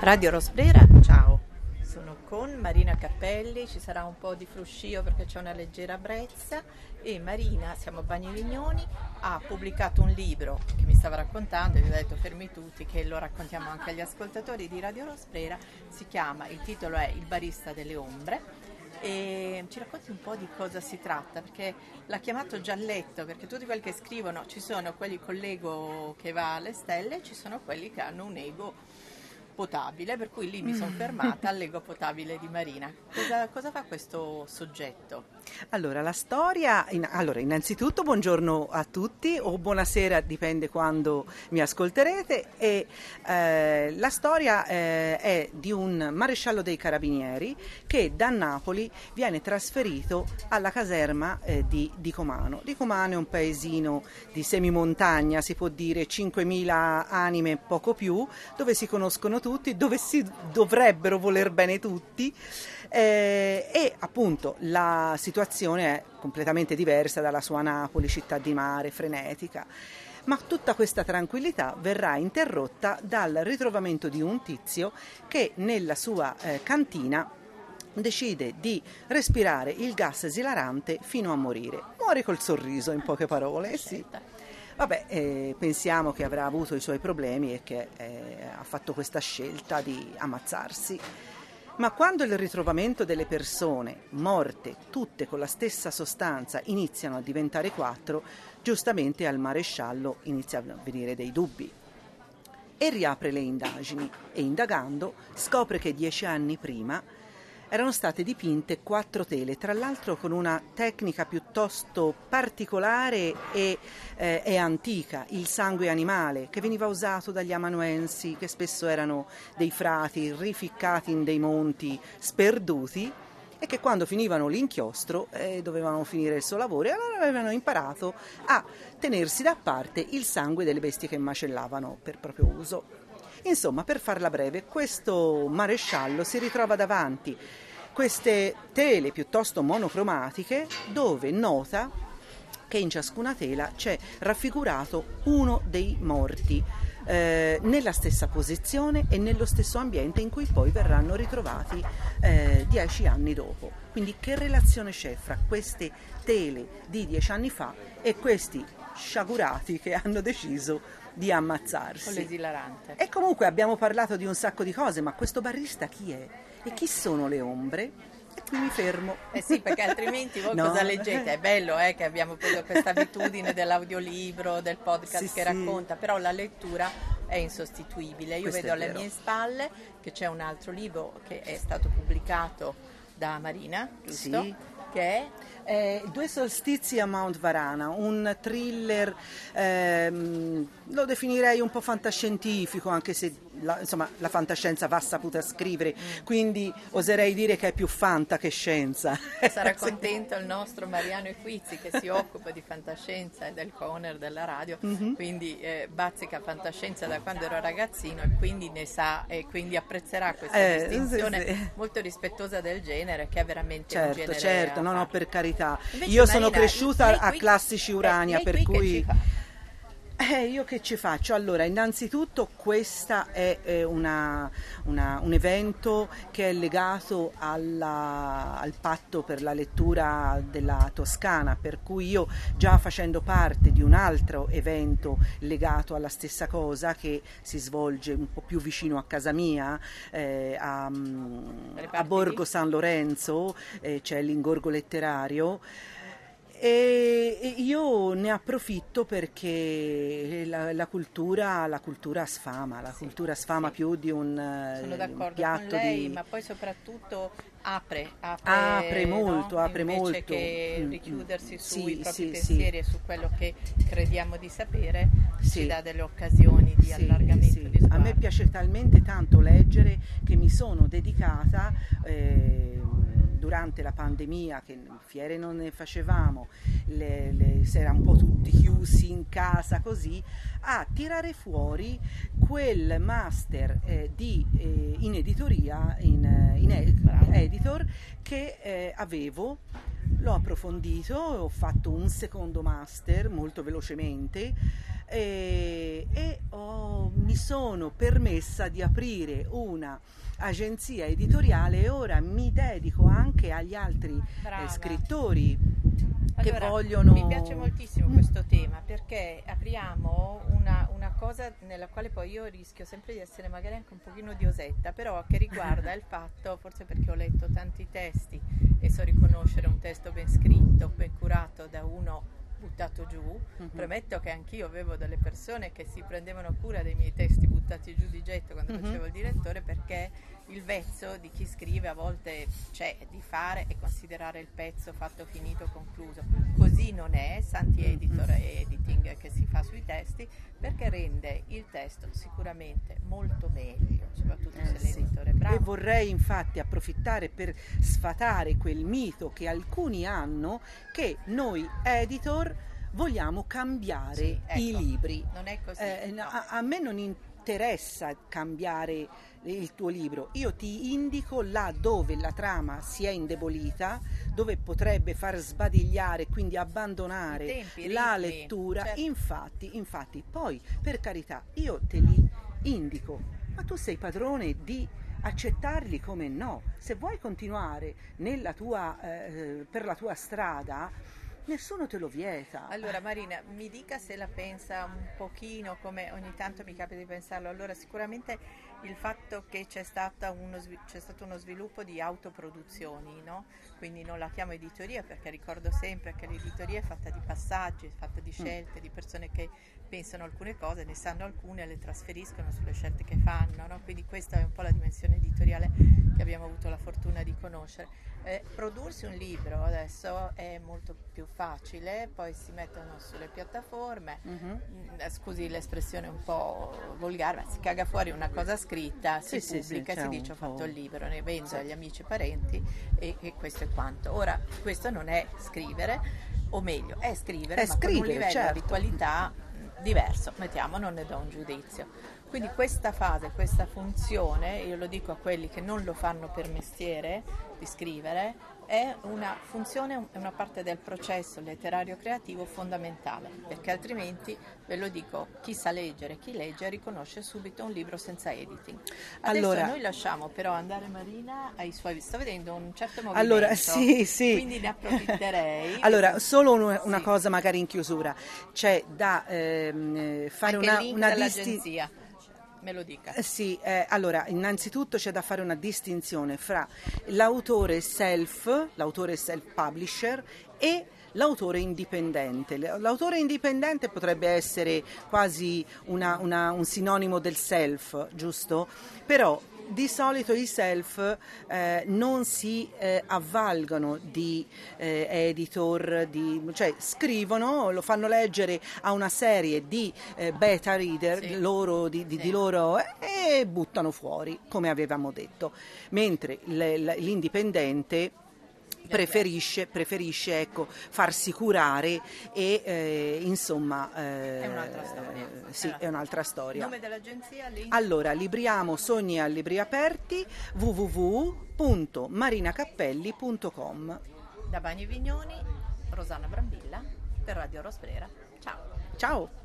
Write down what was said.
Radio Rosbrera, ciao. Sono con Marina Cappelli, ci sarà un po' di fruscio perché c'è una leggera brezza. E Marina, siamo a Bagni Vignoni, ha pubblicato un libro che mi stava raccontando e vi ho detto fermi tutti che lo raccontiamo anche agli ascoltatori di Radio Rosbrera, si chiama, il titolo è Il barista delle ombre. E ci racconti un po' di cosa si tratta perché l'ha chiamato gialletto perché tutti quelli che scrivono ci sono quelli con l'ego che va alle stelle e ci sono quelli che hanno un ego potabile, per cui lì mi sono fermata all'ego potabile di Marina. Cosa, cosa, fa questo soggetto? Allora, la storia, in, allora, innanzitutto buongiorno a tutti o buonasera, dipende quando mi ascolterete. E, eh, la storia eh, è di un maresciallo dei carabinieri che da Napoli viene trasferito alla caserma eh, di, di Comano. Di Comano è un paesino di semimontagna, si può dire 5.000 anime, poco più, dove si conoscono tutti, dove si dovrebbero voler bene tutti. Eh, e appunto la situazione è completamente diversa dalla sua Napoli, città di mare, frenetica. Ma tutta questa tranquillità verrà interrotta dal ritrovamento di un tizio che nella sua eh, cantina decide di respirare il gas esilarante fino a morire. Muore col sorriso, in poche parole. Sì. Vabbè, eh, pensiamo che avrà avuto i suoi problemi e che eh, ha fatto questa scelta di ammazzarsi. Ma quando il ritrovamento delle persone morte, tutte con la stessa sostanza, iniziano a diventare quattro, giustamente al maresciallo iniziano a venire dei dubbi. E riapre le indagini e indagando scopre che dieci anni prima erano state dipinte quattro tele, tra l'altro con una tecnica piuttosto particolare e, eh, e, antica, il sangue animale, che veniva usato dagli amanuensi, che spesso erano dei frati rificcati in dei monti sperduti e che quando finivano l'inchiostro eh, dovevano finire il suo lavoro e allora avevano imparato a tenersi da parte il sangue delle bestie che macellavano per proprio uso. Insomma, per farla breve, questo maresciallo si ritrova davanti queste tele piuttosto monocromatiche dove nota che in ciascuna tela c'è raffigurato uno dei morti eh, nella stessa posizione e nello stesso ambiente in cui poi verranno ritrovati eh, dieci anni dopo. Quindi che relazione c'è fra queste tele di dieci anni fa e questi sciagurati che hanno deciso di ammazzarsi. Con l'esilarante. E comunque abbiamo parlato di un sacco di cose, ma questo barista chi è? E chi sono le ombre? E qui mi fermo. Eh sì, perché altrimenti voi no. cosa leggete? È bello eh, che abbiamo preso questa abitudine dell'audiolibro, del podcast sì, che sì. racconta, però la lettura è insostituibile. Io Questo vedo alle mie spalle che c'è un altro libro che è stato pubblicato da Marina, giusto? Sì. Che è? Eh, Due solstizi a Mount Varana, un thriller, ehm, lo definirei un po' fantascientifico, anche se la, insomma, la fantascienza va saputa scrivere, quindi oserei dire che è più fanta che scienza. Sarà contento il nostro Mariano Equizzi che si occupa di fantascienza e del corner della radio, mm-hmm. quindi eh, bazzica fantascienza da quando ero ragazzino e quindi ne sa e quindi apprezzerà questa eh, distinzione sì, sì. molto rispettosa del genere che è veramente certo, un genere Certo, no, no, per carità. Invece Io Marina, sono cresciuta a classici Urania, per cui... Eh, io che ci faccio? Allora, innanzitutto questo è, è una, una, un evento che è legato alla, al patto per la lettura della Toscana, per cui io già facendo parte di un altro evento legato alla stessa cosa che si svolge un po' più vicino a casa mia, eh, a, a, Borgo San Lorenzo, eh, c'è l'ingorgo letterario. E io ne approfitto perché la, la, cultura, la cultura, sfama, la sì, cultura sfama sì. più di un, Sono d'accordo piatto lei, di... ma poi soprattutto apre, apre, apre molto, no? apre Invece molto. che mm, mm. richiudersi sui sì, propri pensieri e su quello che crediamo di sapere, ci dà delle occasioni di allargamento di A me piace talmente tanto leggere che mi sono dedicata... Eh, durante la pandemia, che fiere non ne facevamo, le, le, si era un po' tutti chiusi in casa così, a tirare fuori quel master eh, di, eh, in editoria, in, in editor, che eh, avevo l'ho approfondito, ho fatto un secondo master molto velocemente e, e ho, mi sono permessa di aprire una agenzia editoriale e ora mi dedico anche agli altri eh, scrittori allora, che vogliono... Mi piace moltissimo questo tema perché apriamo una, una, cosa nella quale poi io rischio sempre di essere magari anche un pochino diosetta, però che riguarda il fatto, forse perché ho letto tanti testi e so riconoscere un testo ben scritto, ben curato da uno buttato giù. Mm-hmm. Premetto che anch'io avevo delle persone che si prendevano cura dei miei testi buttati giù di getto quando mm-hmm. facevo il direttore perché il vezzo di chi scrive a volte c'è di fare e considerare il pezzo fatto, finito, concluso. Così non è, Santi. Editor e editing che si fa sui testi perché rende il testo sicuramente molto meglio, soprattutto eh, se l'editore è bravo. E vorrei infatti approfittare per sfatare quel mito che alcuni hanno che noi editor vogliamo cambiare sì, ecco, i libri. Non è così. Eh, no. a, a, me non interessa cambiare il tuo libro, io ti indico là dove la trama si è indebolita, dove potrebbe far sbadigliare, quindi abbandonare tempi, la ritmi, lettura. certo. Infatti, infatti, poi per carità, io te li indico, ma tu sei padrone di accettarli come no. Se vuoi continuare tua, eh, per la tua strada, nessuno te lo vieta. Allora Marina, mi dica se la pensa un pochino come ogni tanto mi capita di pensarlo. Allora sicuramente il fatto che c'è, uno, c'è stato uno sviluppo di autoproduzioni, no? quindi non la chiamo editoria perché ricordo sempre che l'editoria è fatta di passaggi, è fatta di mm. scelte, mm. di persone che pensano alcune cose, ne sanno alcune e le trasferiscono sulle scelte che fanno, no? quindi questa è un po' la dimensione editoriale che abbiamo avuto la fortuna di conoscere. Eh, prodursi un libro adesso è molto più facile, poi si mettono sulle piattaforme, mm-hmm. scusi l'espressione un po' volgare, ma si caga fuori una cosa scritta, si sì, pubblica sì, si dice ho fatto il libro, ne vendo agli amici e parenti e, e, questo è quanto. Ora, questo non è scrivere, o meglio, è scrivere, è ma scrivere, con un livello certo. di qualità diverso, mettiamo, non ne do un giudizio. Quindi questa fase, questa funzione, io lo dico a quelli che non lo fanno per mestiere di scrivere, è una funzione, è una parte del processo letterario creativo fondamentale, perché altrimenti, ve lo dico, chi sa leggere, chi legge riconosce subito un libro senza editing. Adesso allora, noi lasciamo però andare Marina ai suoi, sto vedendo un certo movimento, allora, sì, sì. quindi ne approfitterei. allora, solo una, una sì. cosa magari in chiusura, c'è da ehm, fare Anche una, una distinzione me lo dica. Eh sì, eh, allora innanzitutto c'è da fare una distinzione fra l'autore self, l'autore self-publisher e l'autore indipendente. L'autore indipendente potrebbe essere quasi una, una, un sinonimo del self, giusto? Però di solito i self eh, non si eh, avvalgono di eh, editor, di, cioè scrivono, lo fanno leggere a una serie di eh, beta reader sì. loro, di, di, sì. di, loro e buttano fuori, come avevamo detto. Mentre l'indipendente preferisce, preferisce ecco, farsi curare e eh, insomma eh, è un'altra storia. Sì, allora, è un'altra storia. Nome dell'agenzia lì? Allora, Libriamo Sogni a Libri Aperti www.marinacappelli.com Da Bagni Vignoni, Rosanna Brambilla per Radio Rosbrera. Ciao. Ciao.